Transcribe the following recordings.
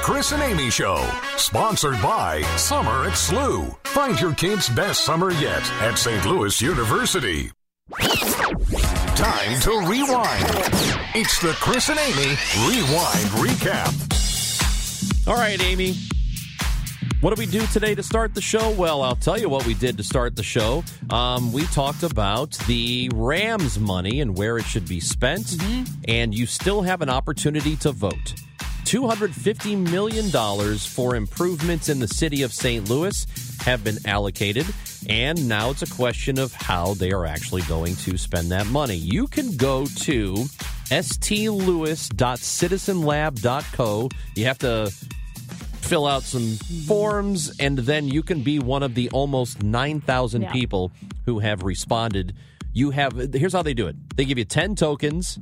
Chris and Amy Show, sponsored by Summer at SLU. Find your kids' best summer yet at St. Louis University. Time to rewind. It's the Chris and Amy Rewind Recap. All right, Amy. What do we do today to start the show? Well, I'll tell you what we did to start the show. Um, we talked about the Rams money and where it should be spent, Mm-hmm. and you still have an opportunity to vote. $250 million for improvements in the city of St. Louis have been allocated, and now it's a question of how they are actually going to spend that money. You can go to stlouis.citizenlab.co. You have to fill out some forms, and then you can be one of the almost 9,000 Yeah. people who have responded. You have, here's how they do it they give you 10 tokens,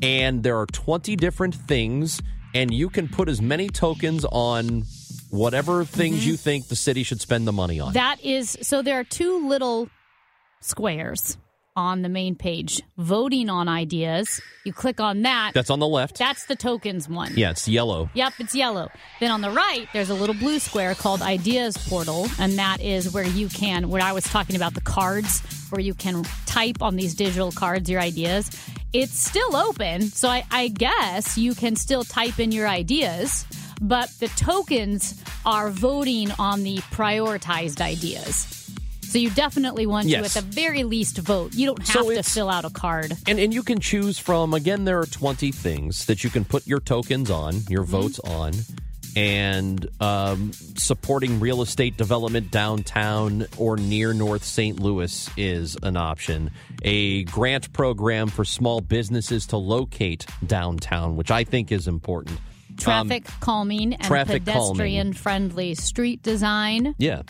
and there are 20 different things, and you can put as many tokens on whatever things you mhm. think the city should spend the money on. That is so there are two little squares on the main page voting on ideas. You click on that. That's on the left. That's the tokens one. yeah, it's yellow. Yep, it's yellow. Then on the right, there's a little blue square called Ideas Portal, and that is where you can, where I was talking about the cards, where you can type on these digital cards your ideas. It's still open, so I, I guess you can still type in your ideas, but the tokens are voting on the prioritized ideas. So you definitely want Yes. to, at the very least, vote. You don't have So to fill out a card. And and you can choose from again there are 20 things that you can put your tokens on, your mm-hmm. votes on. And um, supporting real estate development downtown or near North St. Louis is an option. A grant program for small businesses to locate downtown, which I think is important. Traffic calming and Um, traffic calming. pedestrian friendly street design. Yeah.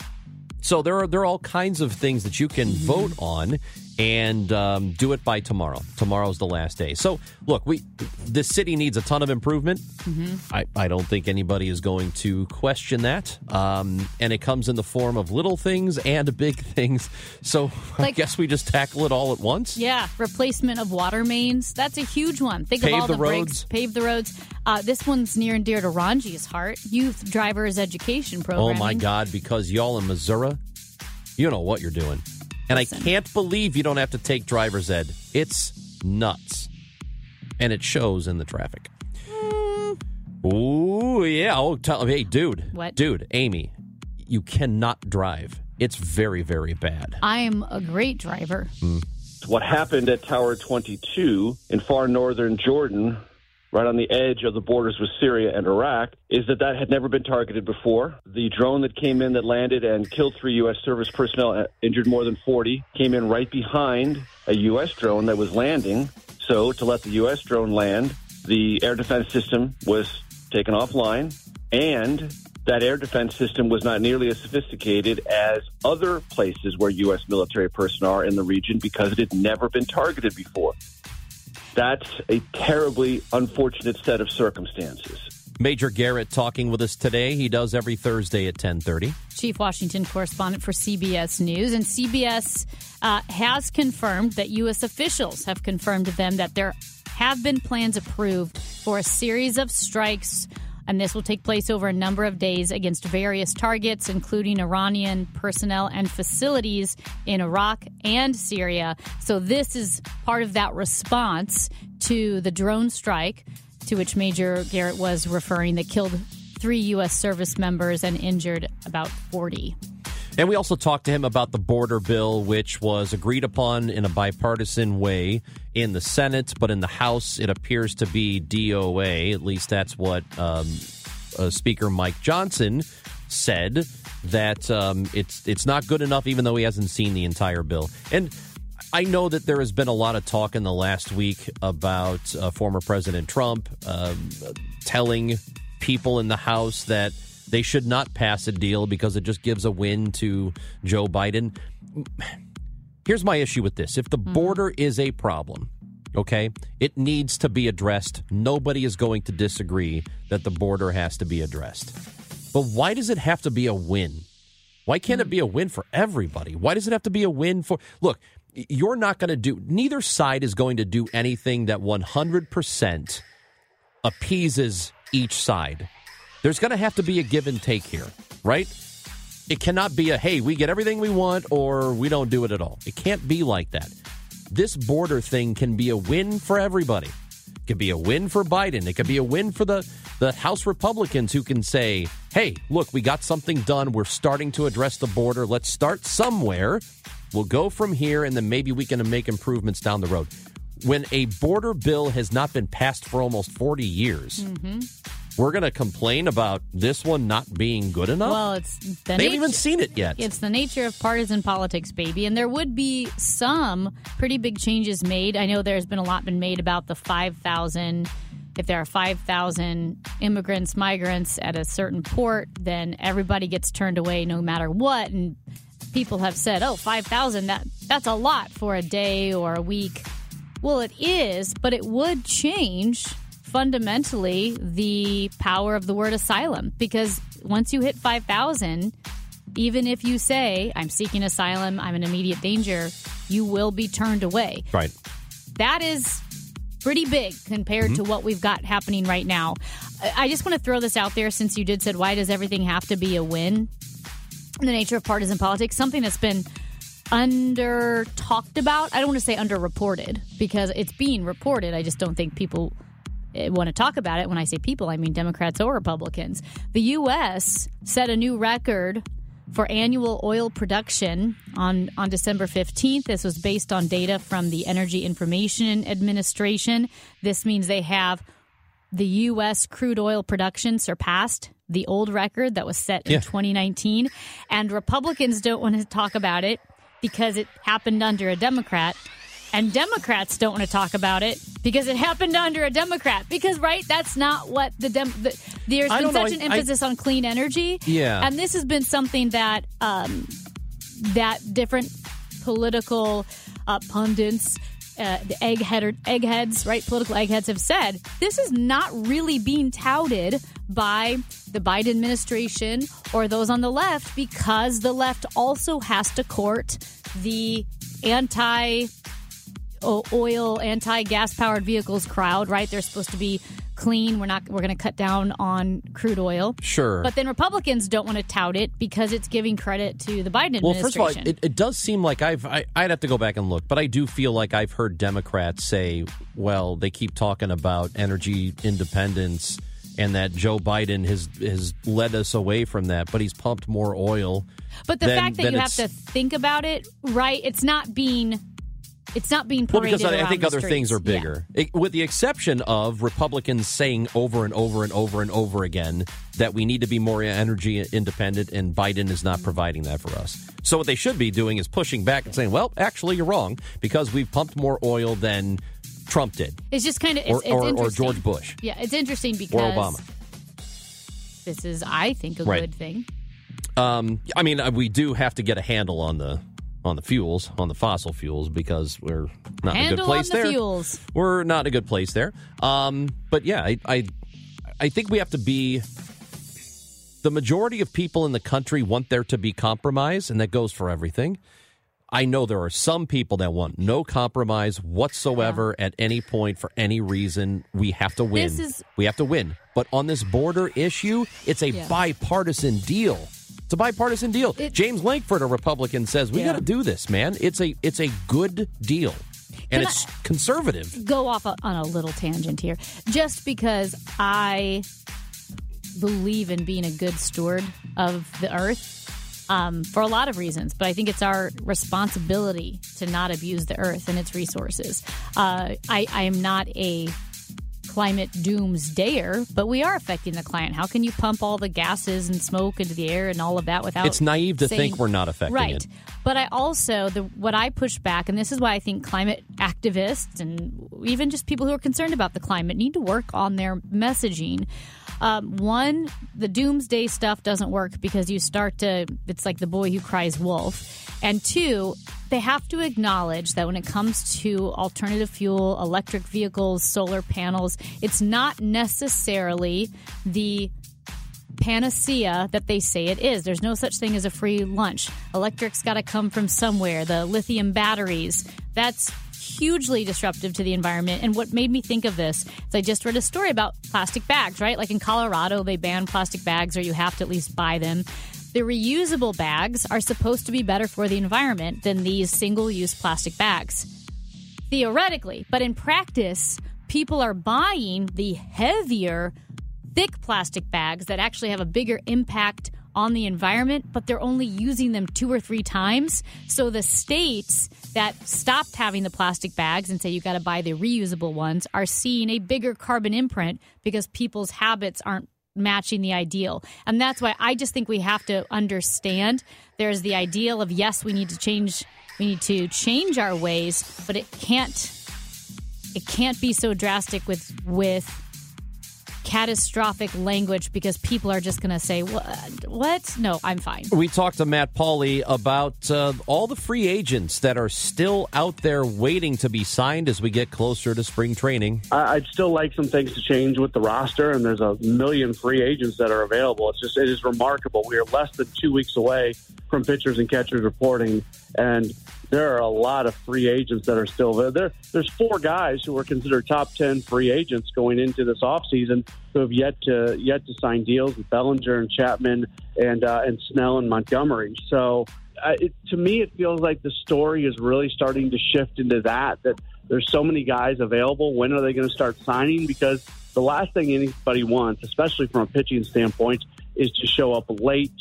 So there are there are all kinds of things that you can vote on and um, do it by tomorrow. Tomorrow's the last day. So look, we this city needs a ton of improvement. I, I don't think anybody is going to question that. Um, and it comes in the form of little things and big things. So I guess we just tackle it all at once. Yeah, replacement of water mains. That's a huge one. Think Pave of all the the, breaks, roads. pave the roads. Uh, this one's near and dear to Ranji's heart. Youth Drivers Education program. Oh my God! Because y'all in Missouri, you know what you're doing, and Listen. I can't believe you don't have to take driver's ed. It's nuts, and it shows in the traffic. Mm. Ooh, yeah. Oh, tell hey, dude. What? dude? Amy, you cannot drive. It's very, very bad. I'm a great driver. Mm. what happened at Tower 22 in far northern Jordan, right on the edge of the borders with Syria and Iraq, is that that had never been targeted before. The drone that came in that landed and killed three U.S. service personnel, uh, injured more than 40, came in right behind a U.S. drone that was landing. So, to let the U.S. drone land, the air defense system was taken offline and that air defense system was not nearly as sophisticated as other places where U.S. military personnel are in the region because it had never been targeted before. That's a terribly unfortunate set of circumstances. Major Garrett talking with us today. He does every Thursday at ten thirty. Chief Washington correspondent for CBS News. And CBS uh, has confirmed that U.S. officials have confirmed to them that there have been plans approved for a series of strikes. And this will take place over a number of days against various targets, including Iranian personnel and facilities in Iraq and Syria. So, this is part of that response to the drone strike to which Major Garrett was referring that killed three U.S. service members and injured about 40. And we also talked to him about the border bill, which was agreed upon in a bipartisan way in the Senate, but in the House, it appears to be DOA. At least that's what um, uh, Speaker Mike Johnson said that um, it's it's not good enough, even though he hasn't seen the entire bill. And I know that there has been a lot of talk in the last week about uh, former President Trump um, telling people in the House that they should not pass a deal because it just gives a win to Joe Biden. Here's my issue with this if the mm-hmm. border is a problem, okay, it needs to be addressed. Nobody is going to disagree that the border has to be addressed. But why does it have to be a win? Why can't it be a mm-hmm. win for everybody? Why does it have to be a win for. Look, you're not going to do, neither side is going to do anything that 100% appeases each side. There's going to have to be a give and take here, right? It cannot be a, hey, we get everything we want or we don't do it at all. It can't be like that. This border thing can be a win for everybody. It could be a win for Biden. It could be a win for the, the House Republicans who can say, hey, look, we got something done. We're starting to address the border. Let's start somewhere. We'll go from here, and then maybe we can make improvements down the road. When a border bill has not been passed for almost 40 years, mm-hmm. We're going to complain about this one not being good enough? Well, it's the they haven't even seen it yet. It's the nature of partisan politics, baby. And there would be some pretty big changes made. I know there's been a lot been made about the 5,000. If there are 5,000 immigrants, migrants at a certain port, then everybody gets turned away no matter what. And people have said, oh, 5,000, that, that's a lot for a day or a week. Well, it is, but it would change fundamentally the power of the word asylum because once you hit 5,000, even if you say, I'm seeking asylum, I'm in immediate danger, you will be turned away. right. That is pretty big compared to mm-hmm. what we've got happening right now. I just want to throw this out there since you did said, why does everything have to be a win? The nature of partisan politics, something that's been under talked about. I don't want to say underreported because it's being reported. I just don't think people Eh, want to talk about it. When I say people, I mean Democrats or Republicans. The U.S. set a new record for annual oil production on, on December 15th. This was based on data from the Energy Information Administration. This means they have the U.S. crude oil production surpassed the old record that was set in Yeah. 2019. And Republicans don't want to talk about it because it happened under a Democrat. And Democrats don't want to talk about it because it happened under a Democrat. Because, right, that's not what the, Dem- the there's I been don't know. such an I- I- emphasis on clean energy. Yeah. And this has been something that um, that different political uh, pundits, uh, the egghead eggheads, right? Political eggheads have said this is not really being touted by the Biden administration or those on the left because the left also has to court the anti oil, anti gas powered vehicles crowd, right? They're supposed to be clean. We're not. We're going to cut down on crude oil. Sure. But then Republicans don't want to tout it because it's giving credit to the Biden administration. Well, first of all, it, it does seem like I've I, I'd have to go back and look, but I do feel like I've heard Democrats say, well, they keep talking about energy independence and that Joe Biden has has led us away from that, but he's pumped more oil. but the fact that you have to think about it, right? It's not being. It's not being Well, because I, I think the other things are streets. Yeah. bigger, It- with the exception of Republicans saying over and over and over and over again that we need to be more energy independent, and Biden is not providing that for us. So what they should be doing is pushing back and saying, "Well, actually, you're wrong because we've pumped more oil than Trump did, It's just kind of or, or, or. George Bush, Yeah, it's interesting because or Obama." this is, I think, a Right. good thing. Um, I mean, uh, we do have to get a handle on the on the fuels, on the fossil fuels, because we're not in a good Handle place the there. fuels. We're not in a good place there. Um, but yeah, I, I I think we have to be. The majority of people in the country want there to be compromise, and that goes for everything. I know there are some people that want no compromise whatsoever at any point for any reason. We have to win. This is- we have to win. But on this border issue, it's a Yeah. bipartisan deal. It's a bipartisan deal. It- James Lankford, a Republican, says we Yeah. got to do this, man. It's a it's a good deal, and Can it's conservative. go off on a little tangent here. Just because I believe in being a good steward of the earth um, for a lot of reasons, but I think it's our responsibility to not abuse the earth and its resources. Uh, I, I am not a climate doomsdayer, but we are affecting the client. How can you pump all the gases and smoke into the air and all of that without? It's naive to saying, think we're not affecting right. it. But I also the what I push back, and this is why I think climate activists and even just people who are concerned about the climate need to work on their messaging. Um, one, the doomsday stuff doesn't work because you start to, it's like the boy who cries wolf. And two, they have to acknowledge that when it comes to alternative fuel, electric vehicles, solar panels, it's not necessarily the panacea that they say it is. There's no such thing as a free lunch. Electric's got to come from somewhere. The lithium batteries, that's hugely disruptive to the environment. And what made me think of this is I just read a story about plastic bags, right? Like in Colorado, they ban plastic bags or you have to at least buy them. The reusable bags are supposed to be better for the environment than these single use plastic bags. Theoretically, but in practice, people are buying the heavier, thick plastic bags that actually have a bigger impact on the environment, but they're only using them two or three times. So the states that stopped having the plastic bags and say you got to buy the reusable ones are seeing a bigger carbon imprint because people's habits aren't matching the ideal. And that's why I just think we have to understand there's the ideal of yes, we need to change we need to change our ways, but it can't it can't be so drastic with with catastrophic language because people are just going to say what what no i'm fine We talked to Matt Pauley about uh, all the free agents that are still out there waiting to be signed as we get closer to spring training. I- I'd still like some things to change with the roster, and there's a million free agents that are available. It's just it is remarkable. We are less than two weeks away from pitchers and catchers reporting, and there are a lot of free agents that are still there. there there's four guys who are considered top ten free agents going into this offseason who have yet to yet to sign deals with Bellinger and Chapman and uh, and Snell and Montgomery. So. Uh, it, to me, it feels like the story is really starting to shift into that. That there's so many guys available. When are they going to start signing? Because the last thing anybody wants, especially from a pitching standpoint, is to show up late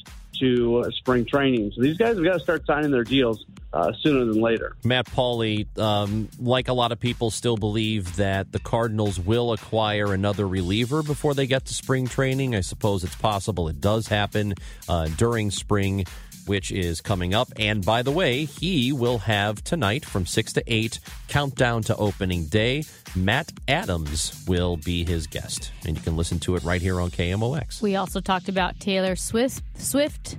to uh, spring training. So these guys have got to start signing their deals uh, sooner than later. Matt Pauley, um, like a lot of people, still believe that the Cardinals will acquire another reliever before they get to spring training. I suppose it's possible it does happen uh, during spring, which is coming up. And by the way, he will have tonight from 6 to 8, countdown to opening day. Matt Adams will be his guest. And you can listen to it right here on KMOX. we also talked about taylor swift swift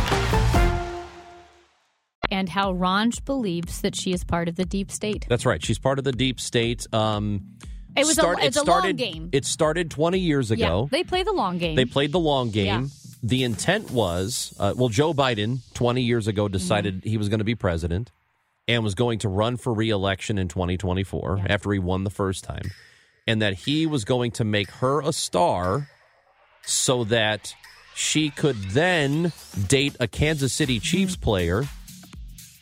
And how Ranj believes that she is part of the deep state. That's right. She's part of the deep state. Um, It was a- start- it's it a long started, game. It started 20 years ago. Yeah, they play the long game. They played the long game. Yeah. The intent was, uh, well, Joe Biden 20 years ago decided Mm-hmm. he was going to be president and was going to run for reelection in 2024 after he won the first time, and that he was going to make her a star so that she could then date a Kansas City Chiefs Mm-hmm. player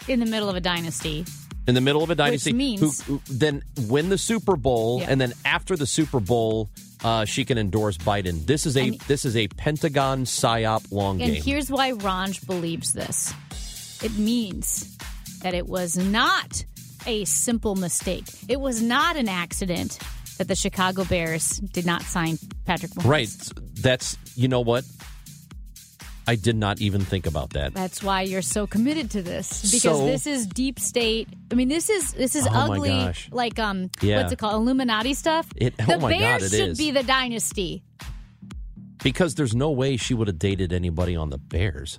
in the middle of a dynasty. in the middle of a dynasty means- who, who then win the Super Bowl, Yeah. and then after the Super Bowl, uh, she can endorse Biden. This is a And- this is a Pentagon psyop long And game. here's why Ranj believes this. It means that it was not a simple mistake. It was not an accident that the Chicago Bears did not sign Patrick Mahomes. Right. That's you know what. I did not even think about that. That's why you're so committed to this because So- this is deep state. I mean, this is this is Oh, ugly, like um, Yeah. what's it called, Illuminati stuff. It- oh the God, Bears it should is. be the dynasty, Because there's no way she would have dated anybody on the Bears.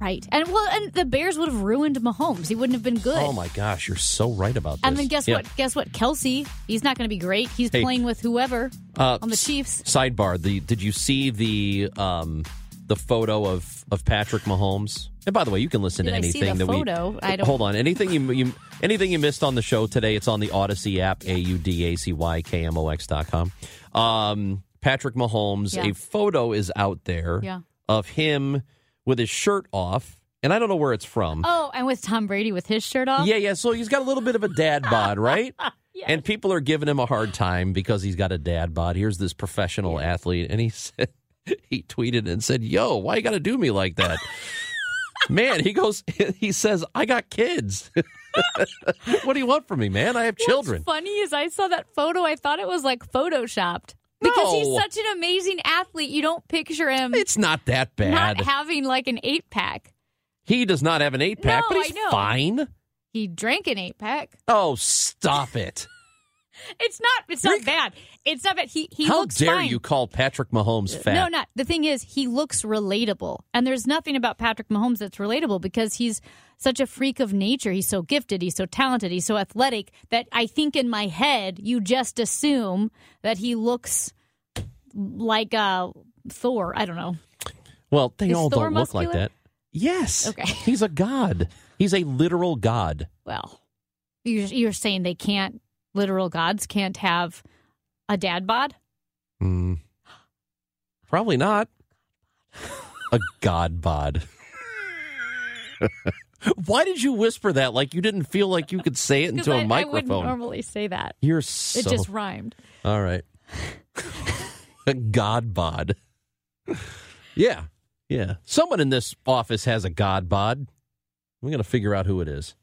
right? And well, and the Bears would have ruined Mahomes. He wouldn't have been good. Oh my gosh, you're so right about this. And then guess Yeah. what? Guess what? Kelsey, he's not going to be great. He's Hey. playing with whoever Uh, on the Chiefs. Sidebar: the Did you see the um, the photo of of Patrick Mahomes? And by the way, you can listen Did to I anything the that photo? we I don't- hold on. Anything you, you anything you missed on the show today? It's on the Audacy app. A U D A C Y K M O X dot com. Um, Patrick Mahomes. Yeah. A photo is out there Yeah. of him with his shirt off, and I don't know where it's from. Oh, and with Tom Brady with his shirt off. Yeah, yeah. So he's got a little bit of a dad bod, right? And people are giving him a hard time because he's got a dad bod. Here's this professional athlete, and he said he tweeted and said, "Yo, why you got to do me like that?" man, he goes. He says, "I got kids. what do you want from me, man? I have children." What's funny is I saw that photo. I thought it was like photoshopped because he's such an amazing athlete. You don't picture him It's not that bad. not having like an eight pack. he does not have an eight pack, No, but he's fine. He drank an eight pack. Oh, stop it! It's not. It's not bad. It's not bad. He he How looks dare fine. you call Patrick Mahomes fat? No, not. The thing is, he looks relatable. And there's nothing about Patrick Mahomes that's relatable because he's such a freak of nature. He's so gifted. He's so talented. He's so athletic that I think in my head, you just assume that he looks like uh, Thor. I don't know. Well, they Is all Thor don't look like that. Yes. Okay. He's a god. He's a literal god. Well, you're, you're saying they can't, literal gods can't have a dad bod? Hmm. Probably not. A god bod. Why did you whisper that like you didn't feel like you could say it into I, a I wouldn't microphone? normally say that. You're so It just rhymed. All right. a god bod. yeah. Yeah. Someone in this office has a god bod. We're going to figure out who it is.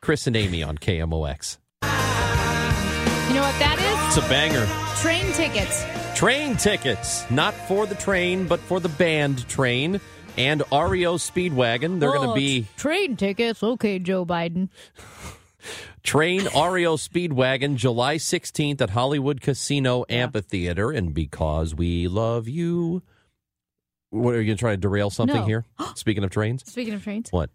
Chris and Amy on KMOX. You know what that is? It's a banger. Train tickets. Train tickets, not for the train, but for the band train and REO Speedwagon. They're going to Oh, be train tickets. Okay, Joe Biden. train REO Speedwagon July 16th at Hollywood Casino Amphitheater. And because we love you, what are you going to try to derail something No. here? Speaking of trains, Speaking of trains. what?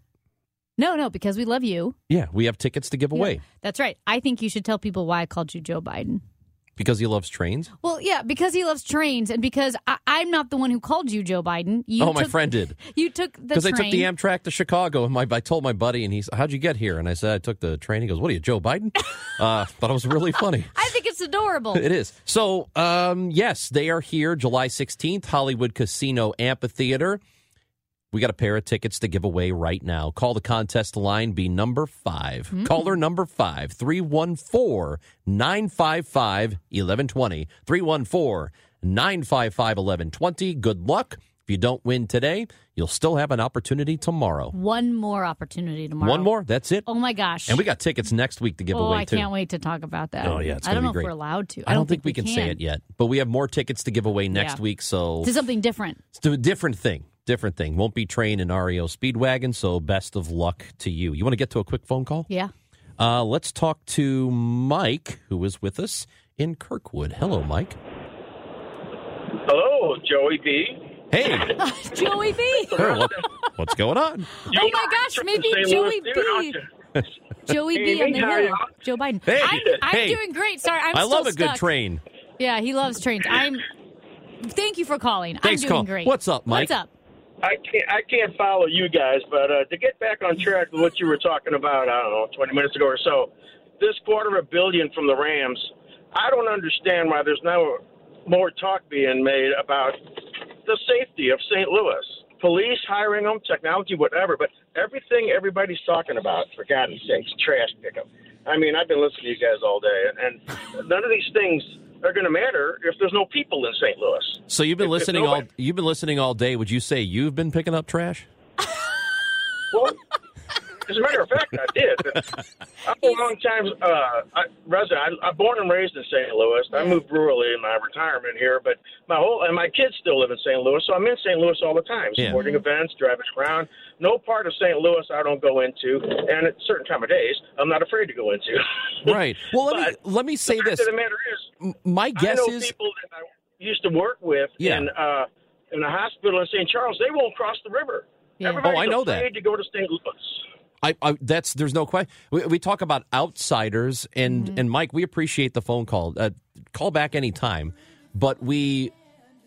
No, no, because we love you. Yeah, we have tickets to give away That's right. I think you should tell people why I called you Joe Biden. Because he loves trains. Well, yeah, because he loves trains and because I, I'm not the one who called you Joe Biden. You oh, my friend did. You took the Because I took the Amtrak to Chicago, and my I told my buddy, and he's, "How'd you get here?" And I said, "I took the train." He goes, "What are you, Joe Biden?" uh, thought it was really funny. I think it's adorable. It is. So, um, yes, they are here July 16th, Hollywood Casino Amphitheater. We got a pair of tickets to give away right now. Call the contest line, be number five. Hmm. Caller number five, 314 955 1120. 314 955 1120. Good luck. If you don't win today, you'll still have an opportunity tomorrow. One more opportunity tomorrow. One more. That's it. Oh my gosh. And we got tickets next week to give oh, away, I too. can't wait to talk about that. Oh, yeah, it's I don't know be if great. we're allowed to. I don't think we can, say it yet, but we have more tickets to give away next Yeah. week. So To something different. It's a different thing. Different thing. Won't be train in REO Speedwagon, so best of luck to you. You want to get to a quick phone call? Yeah. Uh, let's talk to Mike, who is with us in Kirkwood. Hello, Mike. Hello, Joey B. Hey, Joey B. Hey, what- what's going on? Oh my gosh, maybe Joey Louis dude, B. Joey B hey, on the hill. Joe Biden. Hey, I'm, I'm hey. doing great. Sorry, I'm I still love a good train. Yeah, he loves trains. I'm. Thank you for calling. Thanks, I'm doing call. great. What's up, Mike? What's up? I can't, I can't follow you guys, but uh, to get back on track with what you were talking about, I don't know, 20 minutes ago or so, this quarter of a billion from the Rams, I don't understand why there's no more talk being made about the safety of St. Louis. Police hiring them, technology, whatever, but everything everybody's talking about, for God's sakes, trash pickup. I mean, I've been listening to you guys all day, and, and none of these things are going to matter if there's no people in St. Louis. So you've been If- if listening all you've been listening all day. Would you say you've been picking up trash? Well, as a matter of fact, I did. I'm a long time uh, I, resident. I, I'm born and raised in St. Louis. I moved rurally in my retirement here, but my whole and my kids still live in St. Louis, so I'm in St. Louis all the time, Yeah. supporting events, driving around. No part of St. Louis I don't go into, and at certain time of days, I'm not afraid to go into. Right. Well, let me let me say the fact this. of the matter is, My I guess know is people that I used to work with Yeah. in uh, in a hospital in St. Charles. They won't cross the river. Yeah. Oh, I know that. to go to St. Louis. I, I that's there's no question. We, we talk about outsiders, and Mm-hmm. and Mike, we appreciate the phone call. Uh, call back anytime, but we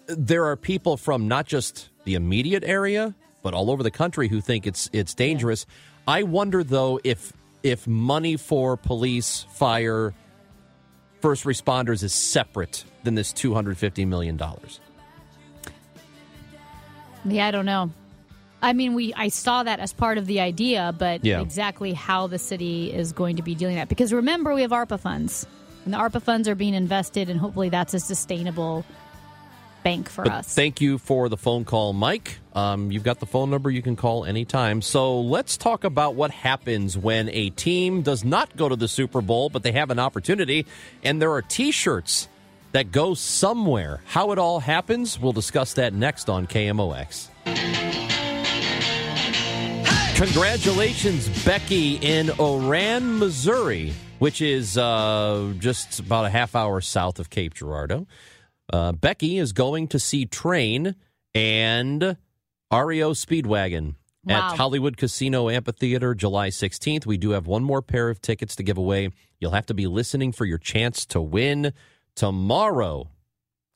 there are people from not just the immediate area, but all over the country who think it's it's dangerous. I wonder though if if money for police, fire, first responders is separate than this $250 million? Yeah, I don't know. I mean, we I saw that as part of the idea, but Yeah. exactly how the city is going to be dealing that because remember we have ARPA funds, and the ARPA funds are being invested, and hopefully that's a sustainable bank for But us. thank you for the phone call, Mike. Um, you've got the phone number you can call anytime. So let's talk about what happens when a team does not go to the Super Bowl, but they have an opportunity, and there are t shirts that go somewhere. How it all happens, we'll discuss that next on KMOX. Congratulations, Becky in Oran, Missouri, which is uh, just about a half hour south of Cape Girardeau. Uh, Becky is going to see Train and REO Speedwagon Wow. at Hollywood Casino Amphitheater July 16th. We do have one more pair of tickets to give away. You'll have to be listening for your chance to win tomorrow.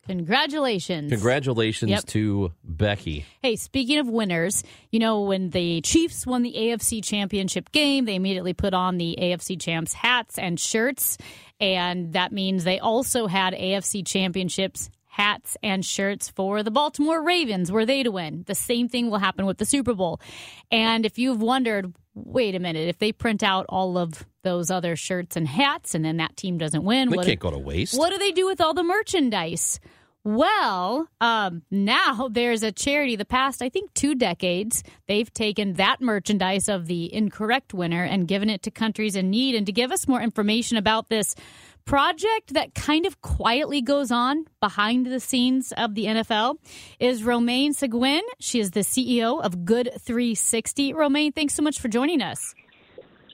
Congratulations. Congratulations Yep. to Becky. Hey, speaking of winners, you know, when the Chiefs won the AFC championship game, they immediately put on the AFC champs hats and shirts. And that means they also had AFC championships hats and shirts for the Baltimore Ravens were they to win. The same thing will happen with the Super Bowl. And if you've wondered, wait a minute, if they print out all of those other shirts and hats and then that team doesn't win, They what can't go to waste. what do they do with all the merchandise? Well, um, now there's a charity. The past, I think, two decades, they've taken that merchandise of the incorrect winner and given it to countries in need. And to give us more information about this project that kind of quietly goes on behind the scenes of the NFL is Romaine Seguin. She is the CEO of Good 360. Romaine, thanks so much for joining us.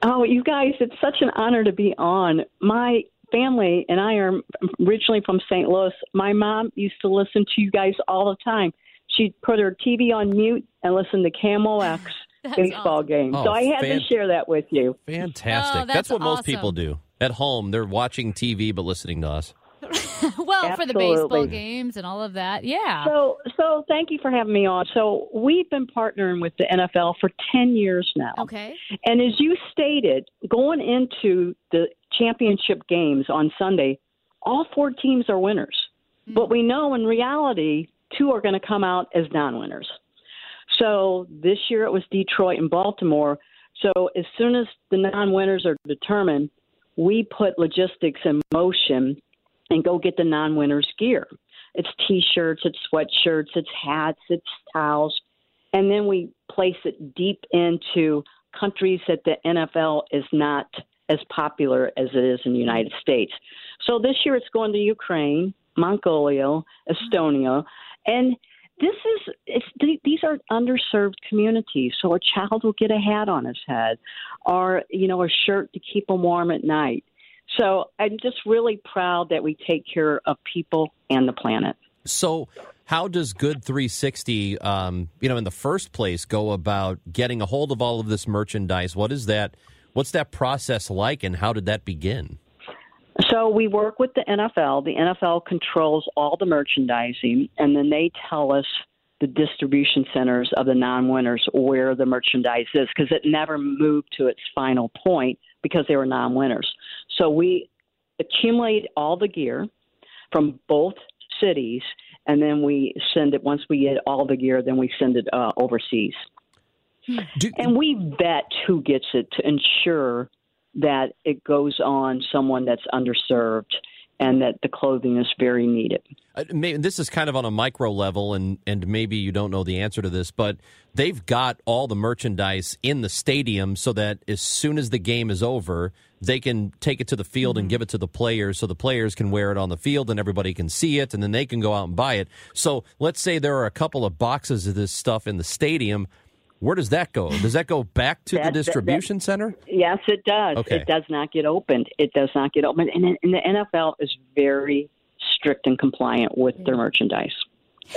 Oh, you guys, it's such an honor to be on. My family and I are originally from St. Louis. My mom used to listen to you guys all the time. She'd put her TV on mute and listen to KMOX That's baseball awesome. games. Oh, so I had fan- to share that with you. Fantastic. Oh, that's what most people do. At home, they're watching TV but listening to us. well, for the baseball games and all of that. Yeah. So, so thank you for having me on. So we've been partnering with the NFL for 10 years now. Okay. And as you stated, going into the championship games on Sunday, all four teams are winners. Hmm. But we know in reality, two are going to come out as non winners. So this year it was Detroit and Baltimore. So as soon as the non winners are determined, we put logistics in motion and go get the non winners gear. It's t shirts, it's sweatshirts, it's hats, it's towels. And then we place it deep into countries that the NFL is not as popular as it is in the United States. So this year it's going to Ukraine, Mongolia, Estonia, and this is it's these are underserved communities. So a child will get a hat on his head, or you know a shirt to keep him warm at night. So I'm just really proud that we take care of people and the planet. So, how does Good 360, um, you know, in the first place, go about getting a hold of all of this merchandise? What is that? What's that process like, and how did that begin? So we work with the NFL. The NFL controls all the merchandising, and then they tell us the distribution centers of the non-winners where the merchandise is because it never moved to its final point because they were non-winners. So we accumulate all the gear from both cities, and then we send it. Once we get all the gear, then we send it uh, overseas. Do, And we vet who gets it to ensure that it goes on someone that's underserved and that the clothing is very needed. Uh, may- this is kind of on a micro level, and and maybe you don't know the answer to this, but they've got all the merchandise in the stadium so that as soon as the game is over, they can take it to the field and give it to the players, so the players can wear it on the field and everybody can see it, and then they can go out and buy it. So let's say there are a couple of boxes of this stuff in the stadium. Where does that go? Does that go back to the That- that- distribution center? Yes, it does. Okay. It does not get opened. It does not get opened. And, and the NFL is very strict and compliant with their merchandise.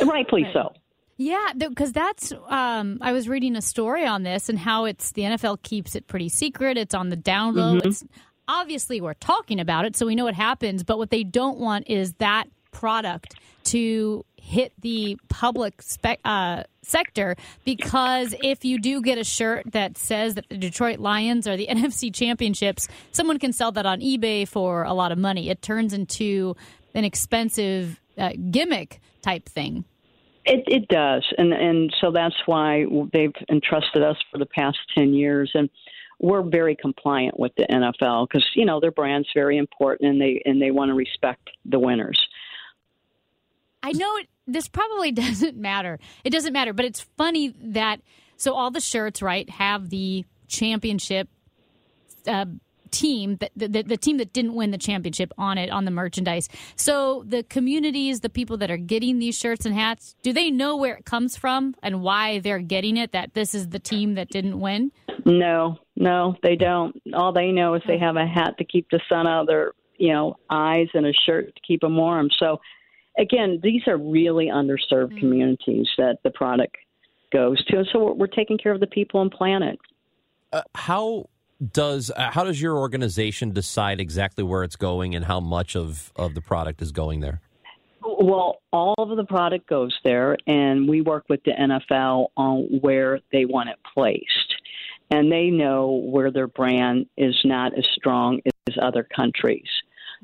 And rightfully so. Yeah, because that's um, I was reading a story on this and how it's the NFL keeps it pretty secret. It's on the down low. It's obviously we're talking about it, so we know what happens. But what they don't want is that product to hit the public spe- uh, sector because if you do get a shirt that says that the Detroit Lions are the NFC championships, someone can sell that on eBay for a lot of money. It turns into an expensive uh, gimmick type thing. It, it does, and and so that's why they've entrusted us for the past ten years, and we're very compliant with the NFL because you know their brand's very important, and they and they want to respect the winners. I know it, this probably doesn't matter. It doesn't matter, but it's funny that so all the shirts right have the championship uh, team that the, the team that didn't win the championship on it on the merchandise. So the communities, the people that are getting these shirts and hats, do they know where it comes from and why they're getting it? That this is the team that didn't win. No, no, they don't. All they know is they have a hat to keep the sun out of their you know eyes and a shirt to keep them warm. So again, these are really underserved mm-hmm. communities that the product goes to. So we're, we're taking care of the people and planet. Uh, how does uh, how does your organization decide exactly where it's going and how much of, of the product is going there? Well, all of the product goes there, and we work with the NFL on where they want it placed. And they know where their brand is not as strong as other countries.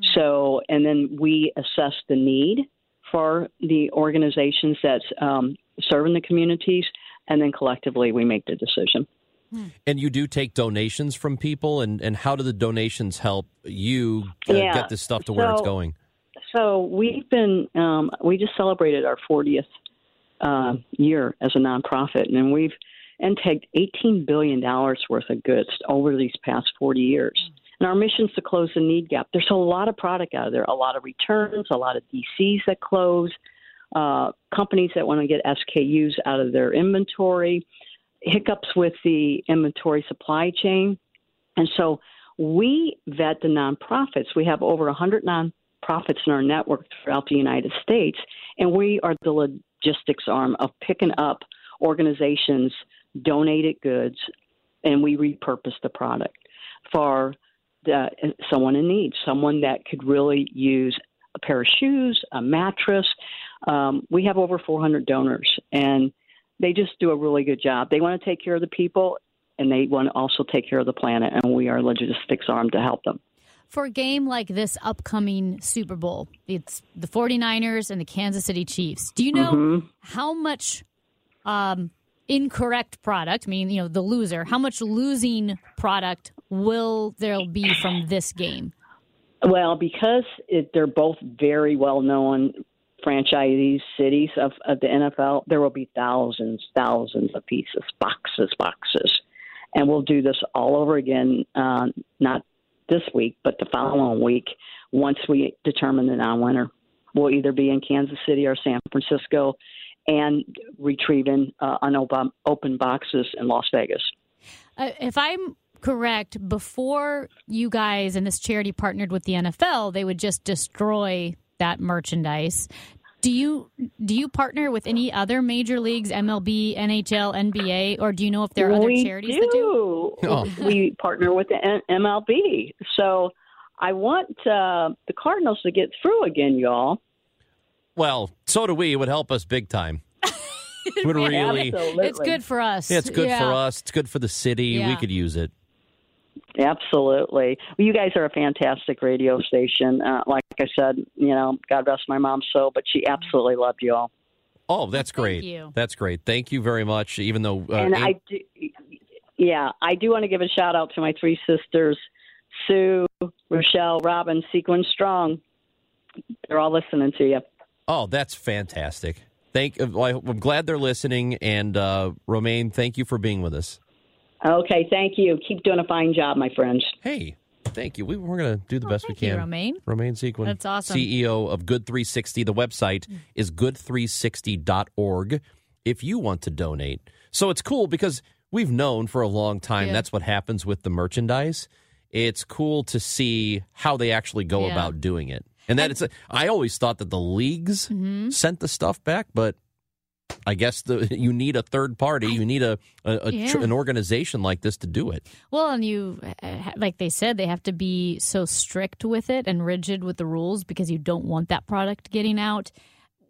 Mm-hmm. So, and then we assess the need for the organizations that um, serve in the communities, and then collectively we make the decision. Hmm. And you do take donations from people, and, and how do the donations help you uh, yeah. get this stuff to where so, it's going? So we've been, um, we just celebrated our 40th uh, year as a nonprofit, and we've and tagged $18 billion worth of goods over these past 40 years. And our mission is to close the need gap. There's a lot of product out there, a lot of returns, a lot of DCs that close, uh, companies that want to get SKUs out of their inventory hiccups with the inventory supply chain. And so we vet the nonprofits. We have over 100 nonprofits in our network throughout the United States, and we are the logistics arm of picking up organizations' donated goods, and we repurpose the product for the, someone in need, someone that could really use a pair of shoes, a mattress. Um, we have over 400 donors, and they just do a really good job. They want to take care of the people and they want to also take care of the planet, and we are logistics arm to help them. For a game like this upcoming Super Bowl, it's the 49ers and the Kansas City Chiefs. Do you know mm-hmm. how much um, incorrect product, I mean, you know, the loser, how much losing product will there be from this game? Well, because it, they're both very well known franchisees, cities of, of the NFL, there will be thousands, thousands of pieces, boxes, boxes. And we'll do this all over again, uh, not this week, but the following week once we determine the non winner. We'll either be in Kansas City or San Francisco and retrieving uh, unopened open boxes in Las Vegas. Uh, if I'm correct, before you guys and this charity partnered with the NFL, they would just destroy that merchandise. Do you do you partner with any other major leagues, MLB, NHL, NBA, or do you know if there are other we charities do. that do? Oh. We partner with the MLB, so I want uh, the Cardinals to get through again, y'all. Well, so do we. It would help us big time. it would really. Absolutely. It's good for us. Yeah, it's good yeah. for us. It's good for the city. Yeah. We could use it. Absolutely. Well, you guys are a fantastic radio station. Uh, like I said, you know, God rest my mom's soul, but she absolutely loved you all. Oh, that's great. That's great. Thank you very much. Even though, uh, and I do, yeah, I do want to give a shout out to my three sisters, Sue, Rochelle, Robin, Seguin Strong. They're all listening to you. Oh, that's fantastic. Thank. I'm glad they're listening. And uh, Romaine, thank you for being with us. Okay, thank you. Keep doing a fine job, my friends. Hey, thank you. We, are going to do the oh, best we can. You, Romaine. Romaine Seguin. That's awesome. CEO of Good 360. The website is good360.org if you want to donate. So it's cool because we've known for a long time yeah. that's what happens with the merchandise. It's cool to see how they actually go yeah. about doing it. And that it's, a, I always thought that the leagues mm-hmm. sent the stuff back, but I guess the, you need a third party. You need a, a, a yeah. tr- an organization like this to do it. Well, and you, like they said, they have to be so strict with it and rigid with the rules because you don't want that product getting out.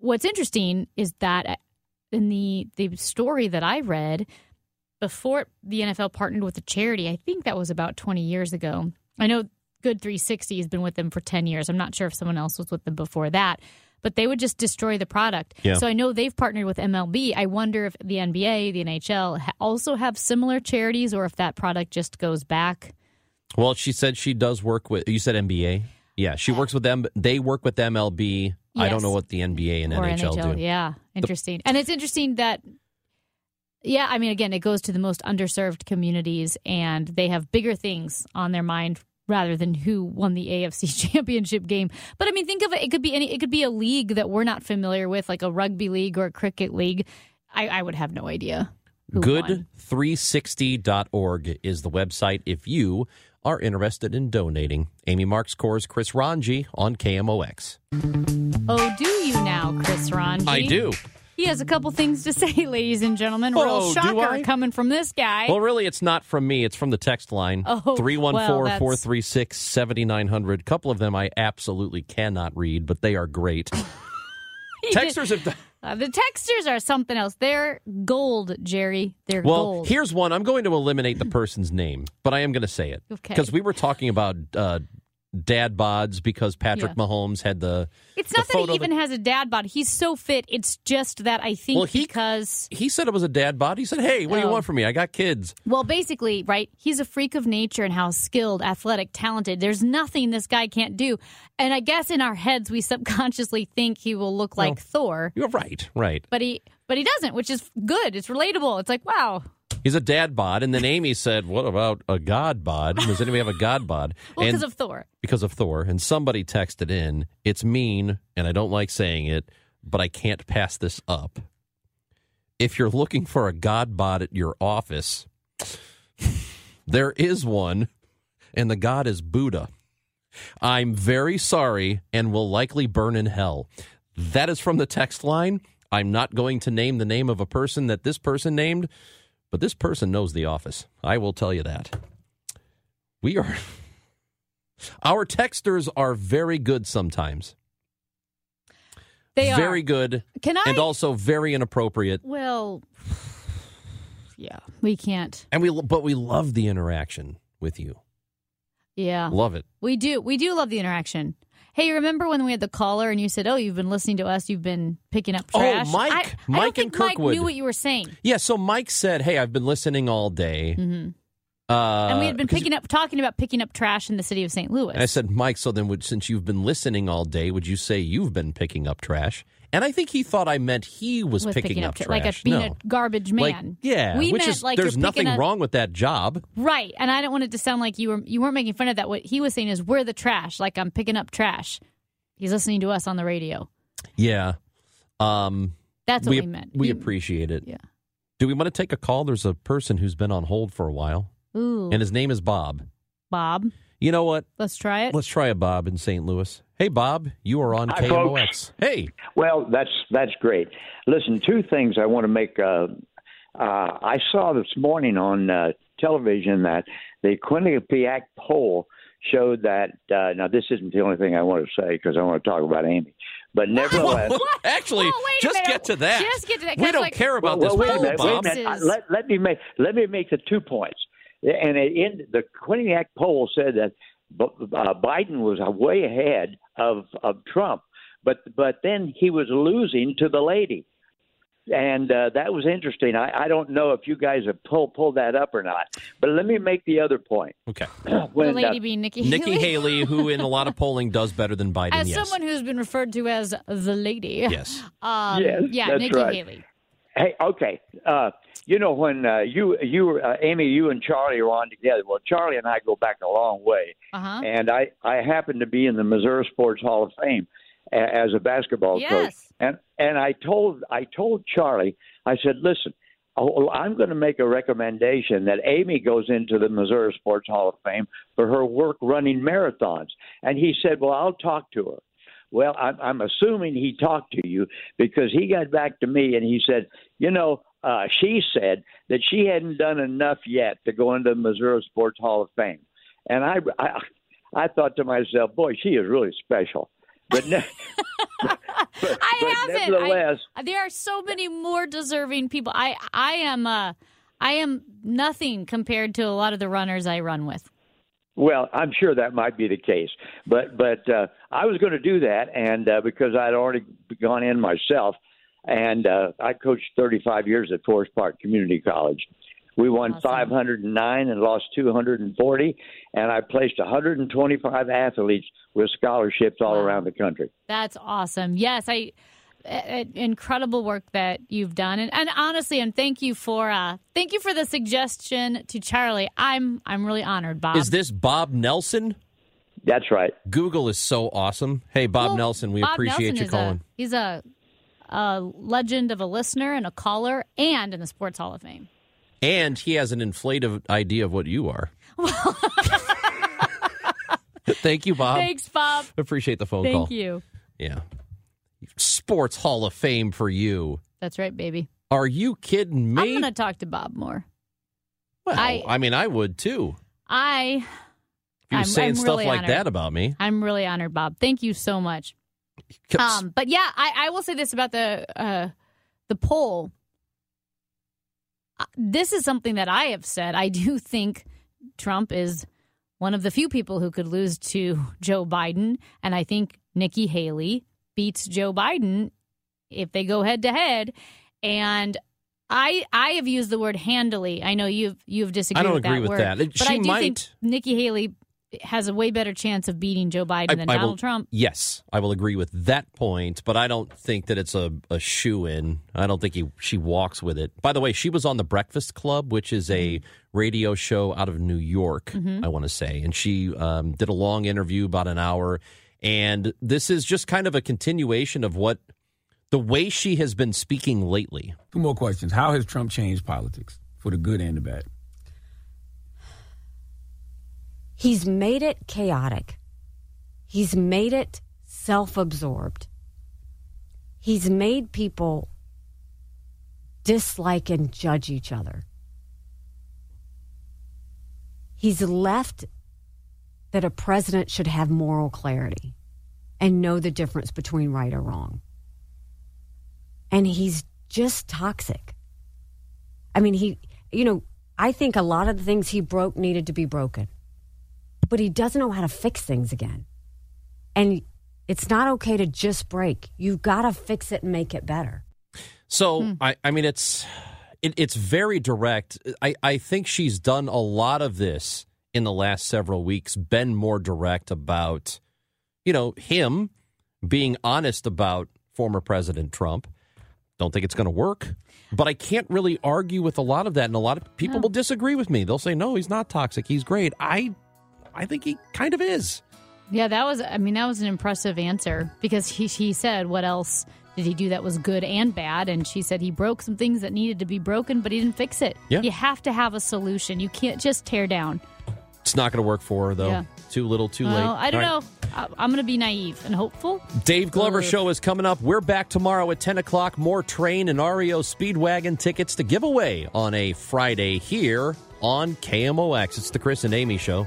What's interesting is that uh, in the the story that I read before the NFL partnered with the charity, I think that was about 20 years ago. I know Good 360 has been with them for 10 years. I'm not sure if someone else was with them before that, but they would just destroy the product. Yeah. So I know they've partnered with MLB. I wonder if the NBA, the NHL also have similar charities or if that product just goes back. Well, she said she does work with. You said NBA. Yeah, she works with them. They work with MLB. I don't know what the NBA and or NHL, NHL. do. Yeah, interesting. and it's interesting that, yeah, I mean, again, it goes to the most underserved communities, and they have bigger things on their mind rather than who won the AFC Championship game. But I mean, think of it. It could be any. It could be a league that we're not familiar with, like a rugby league or a cricket league. I, I would have no idea. Who won. Good360.org is the website if you are interested in donating. Amy Marxkors Chris Ransick on KMOX. Oh, do you now, Chris Ron? I do. He has a couple things to say, ladies and gentlemen. Real Oh, shocker coming from this guy. Well, really, it's not from me. It's from the text line. Oh, 314 436 7900. A couple of them I absolutely cannot read, but they are great. He did- Texters have. Uh, the texters are something else. They're gold, Jerry. They're Well, gold. here's one. I'm going to eliminate the person's name, but I am going to say it. Okay. Because we were talking about uh, dad bods because Patrick Yeah. Mahomes had the. it's the not that he even has a dad bod. He's so fit. It's just that I think Well, he- because He said it was a dad bod. He said, hey, what do you Oh. want from me? I got kids. well, basically, right? He's a freak of nature and how skilled, athletic, talented. There's nothing this guy can't do. And I guess in our heads we subconsciously think he will look like Thor, You're right, right. but he but he doesn't, which is good. It's relatable. It's like, wow. He's a dad bod. And then Amy said, what about a god bod? Does anybody have a god bod? Well, because of Thor. because of Thor, and somebody texted in, it's mean, and I don't like saying it, but I can't pass this up. If you're looking for a God bod at your office, there is one, and the God is Buddha. I'm very sorry and will likely burn in hell. That is from the text line. I'm not going to name the name of a person that this person named, but this person knows the office. I will tell you that. We are. Our texters are very good sometimes. They are very good Can I? and also very inappropriate. well, yeah, we can't. And we but we love the interaction with you. Yeah. Love it. We do. We do love the interaction. Hey, you remember when we had the caller and you said, "Oh, you've been listening to us. You've been picking up trash? Oh, trash." Mike. I, I Mike don't think and Kirkwood. Mike knew what you were saying, Yeah, so Mike said, "Hey, I've been listening all day." hmm Uh, and we had been picking up, talking about picking up trash in the city of St. Louis. And I said, "Mike, so then would since you've been listening all day, would you say you've been picking up trash?" And I think he thought I meant he was, Was picking, up, tra- trash. like a being no. a garbage Like, man. yeah, we which meant is like there's nothing a- wrong with that job. right? And I don't want it to sound like you were you weren't making fun of that. What he was saying is, we're the trash. Like I'm picking up trash. He's listening to us on the radio. Yeah. Um, That's what we we meant. we You- appreciate it. Yeah. Do we want to take a call? There's a person who's been on hold for a while, Ooh, and his name is Bob. Bob. You know what? Let's try it. Let's try a Bob in St. Louis. Hey, Bob, you are on Hi, KMOX. Hey, Well, that's that's great. Listen, two things I want to make. Uh, uh, I saw this morning on uh, television that the Quinnipiac poll showed that. Uh, now, this isn't the only thing I want to say because I want to talk about Amy, but nevertheless. actually, Oh, just minute. get to that. Just get to that, We 'cause, don't like- care about well, this wait a poll, minute, wait a Bob. minute. Let, let me make let me make the two points. And it, in the Quinnipiac poll said that B- uh, Biden was way ahead of of Trump, but but then he was losing to the lady, and uh, that was interesting. I, I don't know if you guys have pulled pulled that up or not, but let me make the other point. Okay. when, the lady uh, being Nikki Nikki Haley, who in a lot of polling does better than Biden, As yes. someone who's been referred to as the lady. yes. Um, Yes, yeah, Nikki right. Haley. Hey, okay. Uh, you know when uh, you you uh, Amy, you and Charlie are on together. Well, Charlie and I go back a long way, Uh huh. and I I happen to be in the Missouri Sports Hall of Fame a, as a basketball coach. And and I told I told Charlie, I said, listen, oh, I'm going to make a recommendation that Amy goes into the Missouri Sports Hall of Fame for her work running marathons. And he said, well, I'll talk to her. Well, I'm, I'm assuming he talked to you because he got back to me and he said, you know, uh, she said that she hadn't done enough yet to go into the Missouri Sports Hall of Fame. And I, I, I thought to myself, boy, she is really special. But, ne- but, I but haven't. nevertheless, I, there are so many more deserving people. I I am uh I am nothing compared to a lot of the runners I run with. Well, I'm sure that might be the case, but but uh, I was going to do that, and uh, because I'd already gone in myself, and uh, I coached 35 years at Forest Park Community College. We won Awesome. 509 and lost 240, and I placed 125 athletes with scholarships all Wow. around the country. That's awesome. Yes, I uh, incredible work that you've done, and, and honestly, and thank you for uh, thank you for the suggestion to Charlie. I'm I'm really honored, Bob. Is this Bob Nelson? That's right. Google is so awesome. Hey, Bob Well, Nelson, we Bob appreciate Nelson you calling. A, he's a, a legend of a listener and a caller, and in the Sports Hall of Fame. And he has an inflated idea of what you are. Well, Thank you, Bob. Thanks, Bob. Appreciate the phone Thank call. Thank you. Yeah. Sports Hall of Fame for you. That's right, baby. Are you kidding me? I'm going to talk to Bob more. well, I- I, mean, I would too. I If you were I'm- saying I'm stuff really like honored. that about me. I'm really honored, Bob. Thank you so much. Um, but yeah, I, I will say this about the uh, the poll. Uh, This is something that I have said. I do think Trump is one of the few people who could lose to Joe Biden, and I think Nikki Haley beats Joe Biden if they go head to head. And I I have used the word handily. I know you've you've disagreed. I don't with agree that with word, that. But She I do think Nikki Haley has a way better chance of beating Joe Biden I- than I will- Donald Trump. Yes, I will agree with that point, but I don't think that it's a, a shoe in. I don't think he, she walks with it. By the way, she was on the Breakfast Club, which is a Mm-hmm. radio show out of New York, I want to say, and she um, did a long interview, about an hour. And this is just kind of a continuation of what the way she has been speaking lately. Two more questions. How has Trump changed politics for the good and the bad? He's made it chaotic. He's made it self absorbed. He's made people dislike and judge each other. He's left that a president should have moral clarity and know the difference between right or wrong. And he's just toxic. I mean, he, you know, I think a lot of the things he broke needed to be broken but he doesn't know how to fix things again. And it's not okay to just break. You've got to fix it and make it better. So hmm. I, I mean, it's it, it's very direct. I, I think she's done a lot of this in the last several weeks. Been more direct about, you know, him being honest about former President Trump. Don't think it's going to work, but I can't really argue with a lot of that, and a lot of people will disagree with me. They'll say, "No, he's not toxic. He's great." I, I think he kind of is. Yeah, that was. I mean, that was an impressive answer because he he said, "What else did he do that was good and bad?" And she said he broke some things that needed to be broken, but he didn't fix it. Yeah. You have to have a solution. You can't just tear down. It's not going to work for her though. Yeah. Too little, too late. I don't All right. know. I, I'm going to be naive and hopeful. Dave Glover Ugh. show is coming up. We're back tomorrow at 10 o'clock. More train and REO Speedwagon tickets to give away on a Friday here on KMOX. It's the Chris and Amy show.